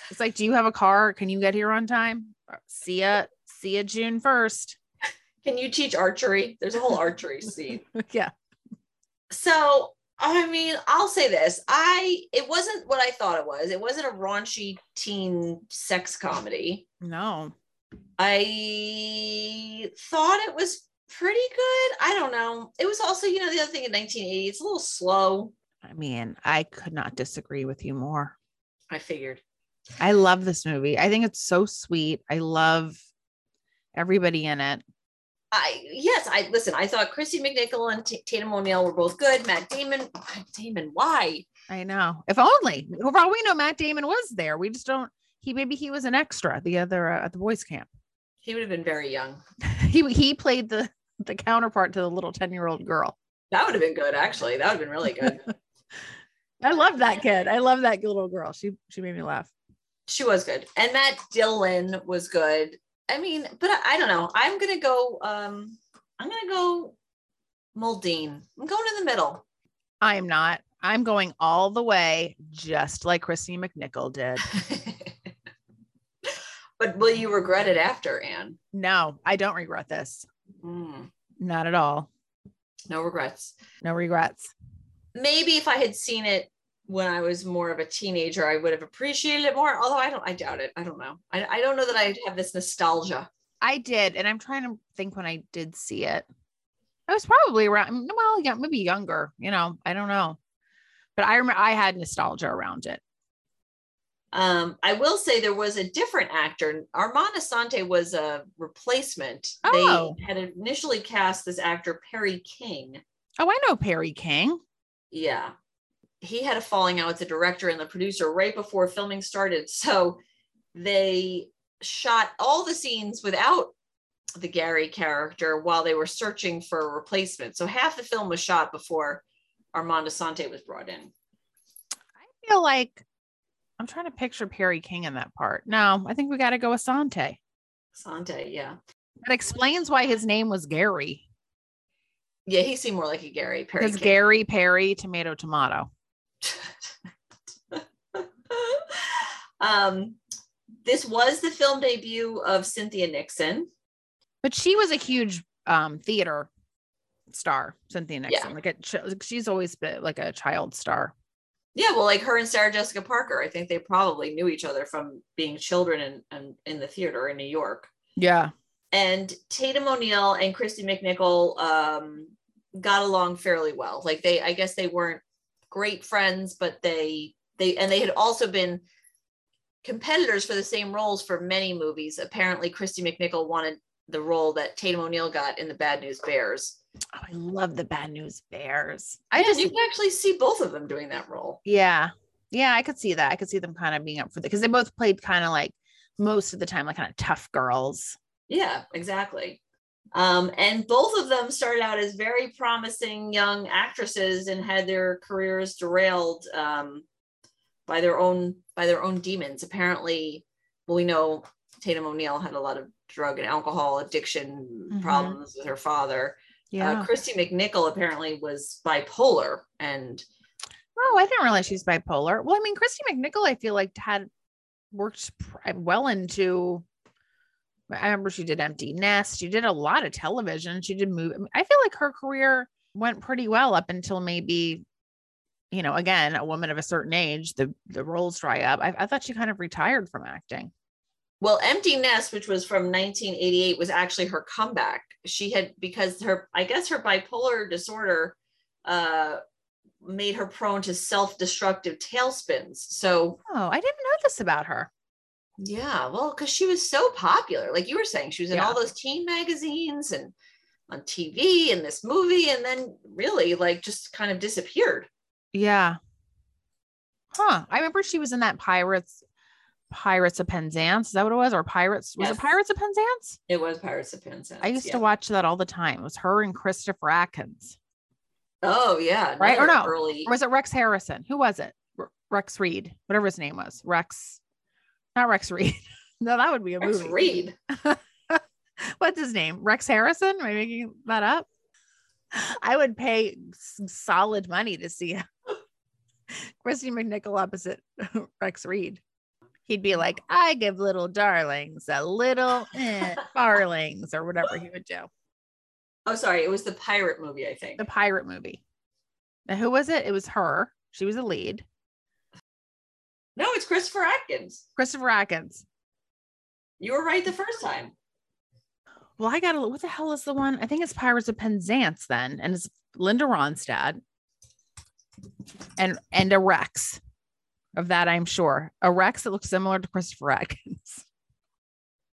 It's like, do you have a car? Can you get here on time? See ya. See ya June 1st. Can you teach archery? There's a whole archery scene. yeah. So, I mean, I'll say this. I it wasn't what I thought it was. It wasn't a raunchy teen sex comedy. No. I thought it was pretty good. I don't know. It was also, you know, the other thing in 1980, it's a little slow. I mean, I could not disagree with you more. I figured. I love this movie. I think it's so sweet. I love everybody in it. I yes, I listen. I thought Kristy McNichol and T- Tatum O'Neal were both good. Matt Damon, Matt Damon, why? I know. If only. For all we know, Matt Damon was there. We just don't. He maybe he was an extra the other uh, at the boys' camp. He would have been very young. he he played the the counterpart to the little ten year old girl. That would have been good, actually. That would have been really good. I love that kid. I love that little girl. She she made me laugh. she was good, and Matt Dillon was good. I mean, but I, I don't know. I'm gonna go. Um, I'm gonna go Muldean. I'm going in the middle. I am not. I'm going all the way, just like Kristy McNichol did. but will you regret it after, Anne? No, I don't regret this. Mm, Not at all. no regrets. No regrets. maybe if I had seen it when I was more of a teenager, I would have appreciated it more. Although I don't, I doubt it. I don't know. I, I don't know that I'd have this nostalgia. I did, and I'm trying to think when I did see it. I was probably around, well, yeah, maybe younger. You know, I don't know, but I remember I had nostalgia around it. Um, I will say there was a different actor. Armand Assante was a replacement. Oh. They had initially cast this actor Perry King. Oh, I know Perry King. Yeah. He had a falling out with the director and the producer right before filming started. So they shot all the scenes without the Gary character while they were searching for a replacement. So half the film was shot before Armand Assante was brought in. I feel like I'm trying to picture Perry King in that part. No, I think we got to go with Sante. Sante, yeah. That explains why his name was Gary. Yeah, he seemed more like a Gary Perry. Because Gary Perry, tomato, tomato. um, this was the film debut of Cynthia Nixon. But she was a huge um theater star, Cynthia Nixon. yeah. Like a, she's always been like a child star. Yeah, well, like her and Sarah Jessica Parker, I think they probably knew each other from being children in, in, in the theater in New York. Yeah. And Tatum O'Neal and Kristy McNichol um, got along fairly well. Like they, I guess they weren't great friends, but they they and they had also been competitors for the same roles for many movies. Apparently, Kristy McNichol wanted the role that Tatum O'Neal got in the Bad News Bears. Oh, I love the Bad News Bears. I just you can actually see both of them doing that role. Yeah. Yeah, I could see that. I could see them kind of being up for the because they both played kind of like most of the time, like kind of tough girls. Yeah, exactly. Um, and both of them started out as very promising young actresses and had their careers derailed um, by their own by their own demons. Apparently, well, we know Tatum O'Neal had a lot of drug and alcohol addiction Mhm. problems with her father. Yeah. Uh, Kristy McNichol apparently was bipolar, and oh, I didn't realize she's bipolar. Well, I mean, Kristy McNichol, I feel like had worked pr- well into. I remember she did Empty Nest. She did a lot of television. She did movie. I, mean, I feel like her career went pretty well up until maybe, you know, again, a woman of a certain age, the the roles dry up. I, I thought she kind of retired from acting. Well, Empty Nest, which was from 1988, was actually her comeback. She had because her, I guess her bipolar disorder uh made her prone to self-destructive tailspins. So Oh, I didn't know this about her. yeah, well, because she was so popular, like you were saying, she was in Yeah. all those teen magazines and on TV and this movie, and then really like just kind of disappeared. Yeah. Huh. I remember she was in that Pirates Pirates of Penzance. Is that what it was? Or Pirates? Was Yes. it Pirates of Penzance? It was Pirates of Penzance. I used yeah. to watch that all the time. It was her and Christopher Atkins. Oh yeah, Right, or no, Early. Or was it Rex Harrison? Who was it? Rex Reed, whatever his name was. Rex, not Rex Reed. no, that would be a Rex movie. Reed. What's his name? Rex Harrison? Am I making that up? I would pay solid money to see Kristy McNichol opposite Rex Reed. He'd be like, I give little darlings a little eh, darlings or whatever he would do. Oh, sorry, it was the pirate movie, I think. The pirate movie. Now, who was it? It was her. She was a lead. No, it's Christopher Atkins. Christopher Atkins. You were right the first time. Well, I got to what the hell is the one? I think it's Pirates of Penzance then, and it's Linda Ronstadt and and a Rex. Of that, I'm sure. A Rex that looks similar to Christopher Atkins.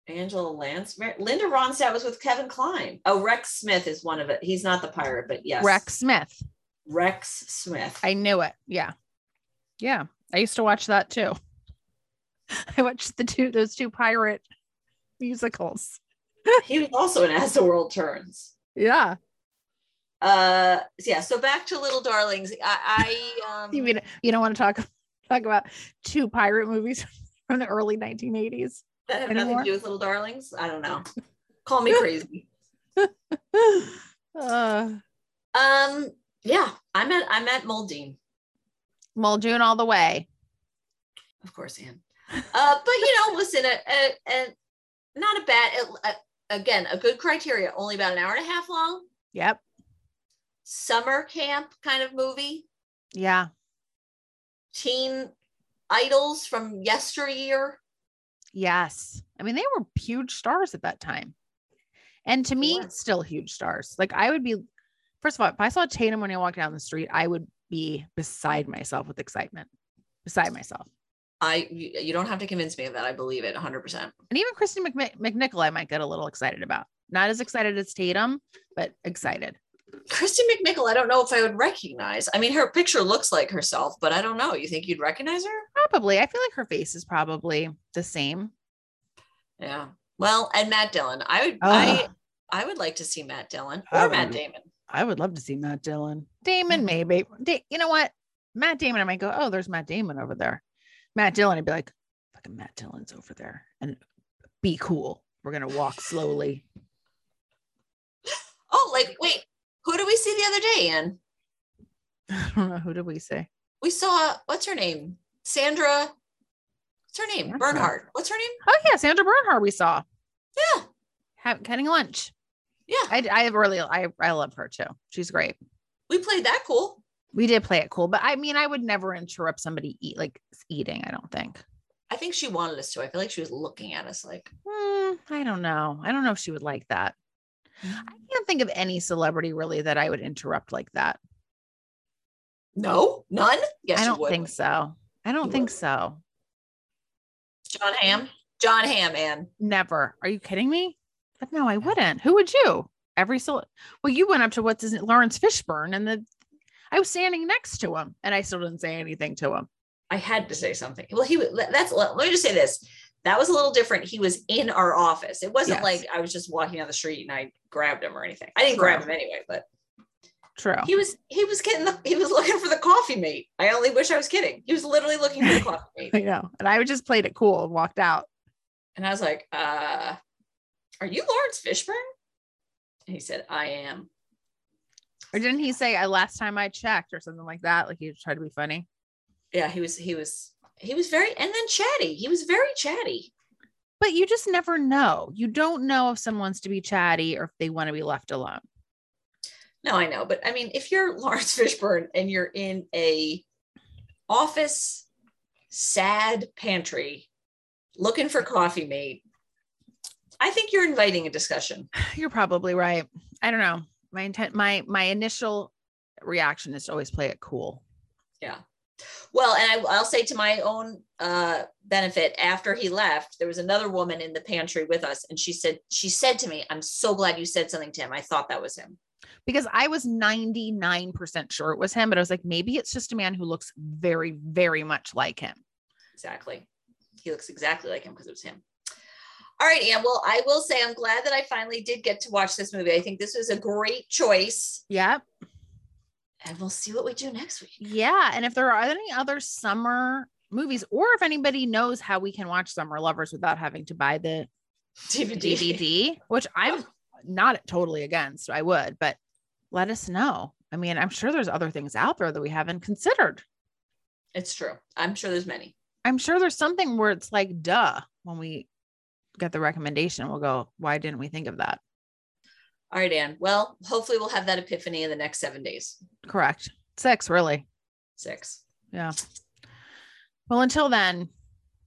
Angela Lance. Mar- Linda Ronstadt was with Kevin Kline. Oh, Rex Smith is one of it. He's not the pirate, but yes. Rex Smith. Rex Smith. I knew it. Yeah. Yeah. I used to watch that too. I watched the two those two pirate musicals. he was also in As the World Turns. Yeah. Uh, yeah. So back to Little Darlings. I, I um, You mean you don't want to talk talk about two pirate movies from the early 1980s? that have nothing to do with Little Darlings. I don't know. Call me crazy. uh Um, yeah, I'm at I'm at Moldine, Muldoon all the way. of course, Anne. Uh, but you know, listen, a, a, a, not a bad. A, a- again, a good criteria. Only about an hour and a half long. Yep. Summer camp kind of movie. Yeah. Teen idols from yesteryear. Yes. I mean, they were huge stars at that time. And to me, still huge stars. Like I would be, first of all, if I saw Tatum when I walked down the street, I would be beside myself with excitement. Beside myself. I you, don't have to convince me of that. I believe it 100. percent And even Kristy McMi- McNichol, I might get a little excited about. Not as excited as Tatum, but excited. Kristy McNichol. I don't know if I would recognize. I mean, her picture looks like herself, but I don't know. You think you'd recognize her? Probably. I feel like her face is probably the same. Yeah. Well, and Matt Dillon. I would. I I would like to see Matt Dillon I or Matt. Damon. I would love to see Matt Dillon. Damon, mm-hmm. maybe. Da- you know what? Matt Damon, I might go, oh, there's Matt Damon over there. Matt Dillon, I'd be like, fucking Matt Dillon's over there. And be cool. We're going to walk slowly. Oh, like wait, who did we see the other day? Ann? I don't know. Who did we say? we saw what's her name? Sandra. What's her name? Sandra. Bernhard. What's her name? Oh yeah, Sandra Bernhard. we saw. Yeah. Have, getting lunch. Yeah. I, I really I, I love her too. She's great. We played that cool. We did play it cool, but I mean I would never interrupt somebody eat like eating, I don't think. I think she wanted us to. I feel like she was looking at us like, Hmm, I don't know. I don't know if she would like that. Mm-hmm. I can't think of any celebrity really that I would interrupt like that. no, none. Yes, I don't would. think so. I don't You think would. so. Jon Hamm. Jon Hamm, man. Never. Are you kidding me? But no, I wouldn't. Who would you? Every so well, you went up to what's his Laurence Fishburne, and the I was standing next to him, and I still didn't say anything to him. I had to say something. Well, he was. That's. Let me just say this. That was a little different. He was in our office. It wasn't Yes. like I was just walking down the street and I grabbed him or anything. I didn't True. grab him anyway, but True. he was. He was getting. The, he was looking for the coffee mate. I only wish I was kidding. He was literally looking for the coffee mate, I know. And I just played it cool and walked out. and I was like, "Uh, are you Laurence Fishburne?" And he said, "I am." Or didn't he say I last time I checked or something like that? Like he tried to be funny. Yeah, he was. He was. He was very and then chatty. He was very chatty. But you just never know. You don't know if someone's to be chatty or if they want to be left alone. No, I know, but I mean, if you're Laurence Fishburne and you're in a office sad pantry looking for coffee mate, I think you're inviting a discussion. You're probably right. I don't know. My intent, my my initial reaction is to always play it cool. Well, and I, I'll say to my own uh, benefit, after he left, there was another woman in the pantry with us, and she said, she said to me, "I'm so glad you said something to him. I thought that was him." Because I was 99% sure it was him, but I was like, maybe it's just a man who looks very, very much like him. Exactly. He looks exactly like him because it was him. All right, Anne. Well, I will say I'm glad that I finally did get to watch this movie. I think this was a great choice. Yeah. And we'll see what we do next week. Yeah. And if there are any other summer movies, or if anybody knows how we can watch Summer Lovers without having to buy the DVD. DVD, which I'm oh. not totally against, I would, but let us know. I mean, I'm sure there's other things out there that we haven't considered. It's true. I'm sure there's many. I'm sure there's something where it's like, duh, when we get the recommendation, we'll go, why didn't we think of that? All right, Anne. Well, hopefully we'll have that epiphany in the next seven days. Correct. Six, really. Six. Yeah. Well, until then,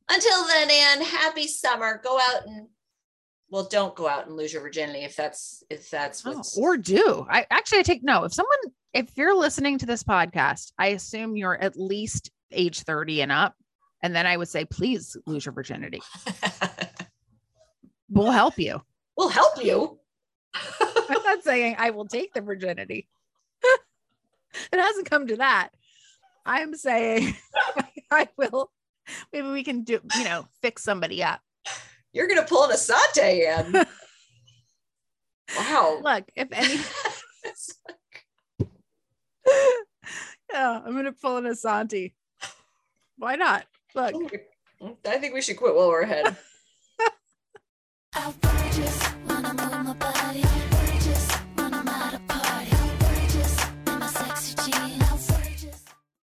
Until then, Anne, happy summer. Go out and well, don't go out and lose your virginity if that's if that's oh, what's or do I actually I take no. If someone, if you're listening to this podcast, I assume you're at least age 30 and up. And then I would say, please lose your virginity. We'll help you. We'll help you. I'm not saying I will take the virginity. it hasn't come to that. I'm saying I will. Maybe we can do, you know, fix somebody up. You're gonna pull an Assante, Anne. wow. Look, if any, yeah, I'm gonna pull an Assante. Why not? Look, I think we should quit while we're ahead. Outrageous.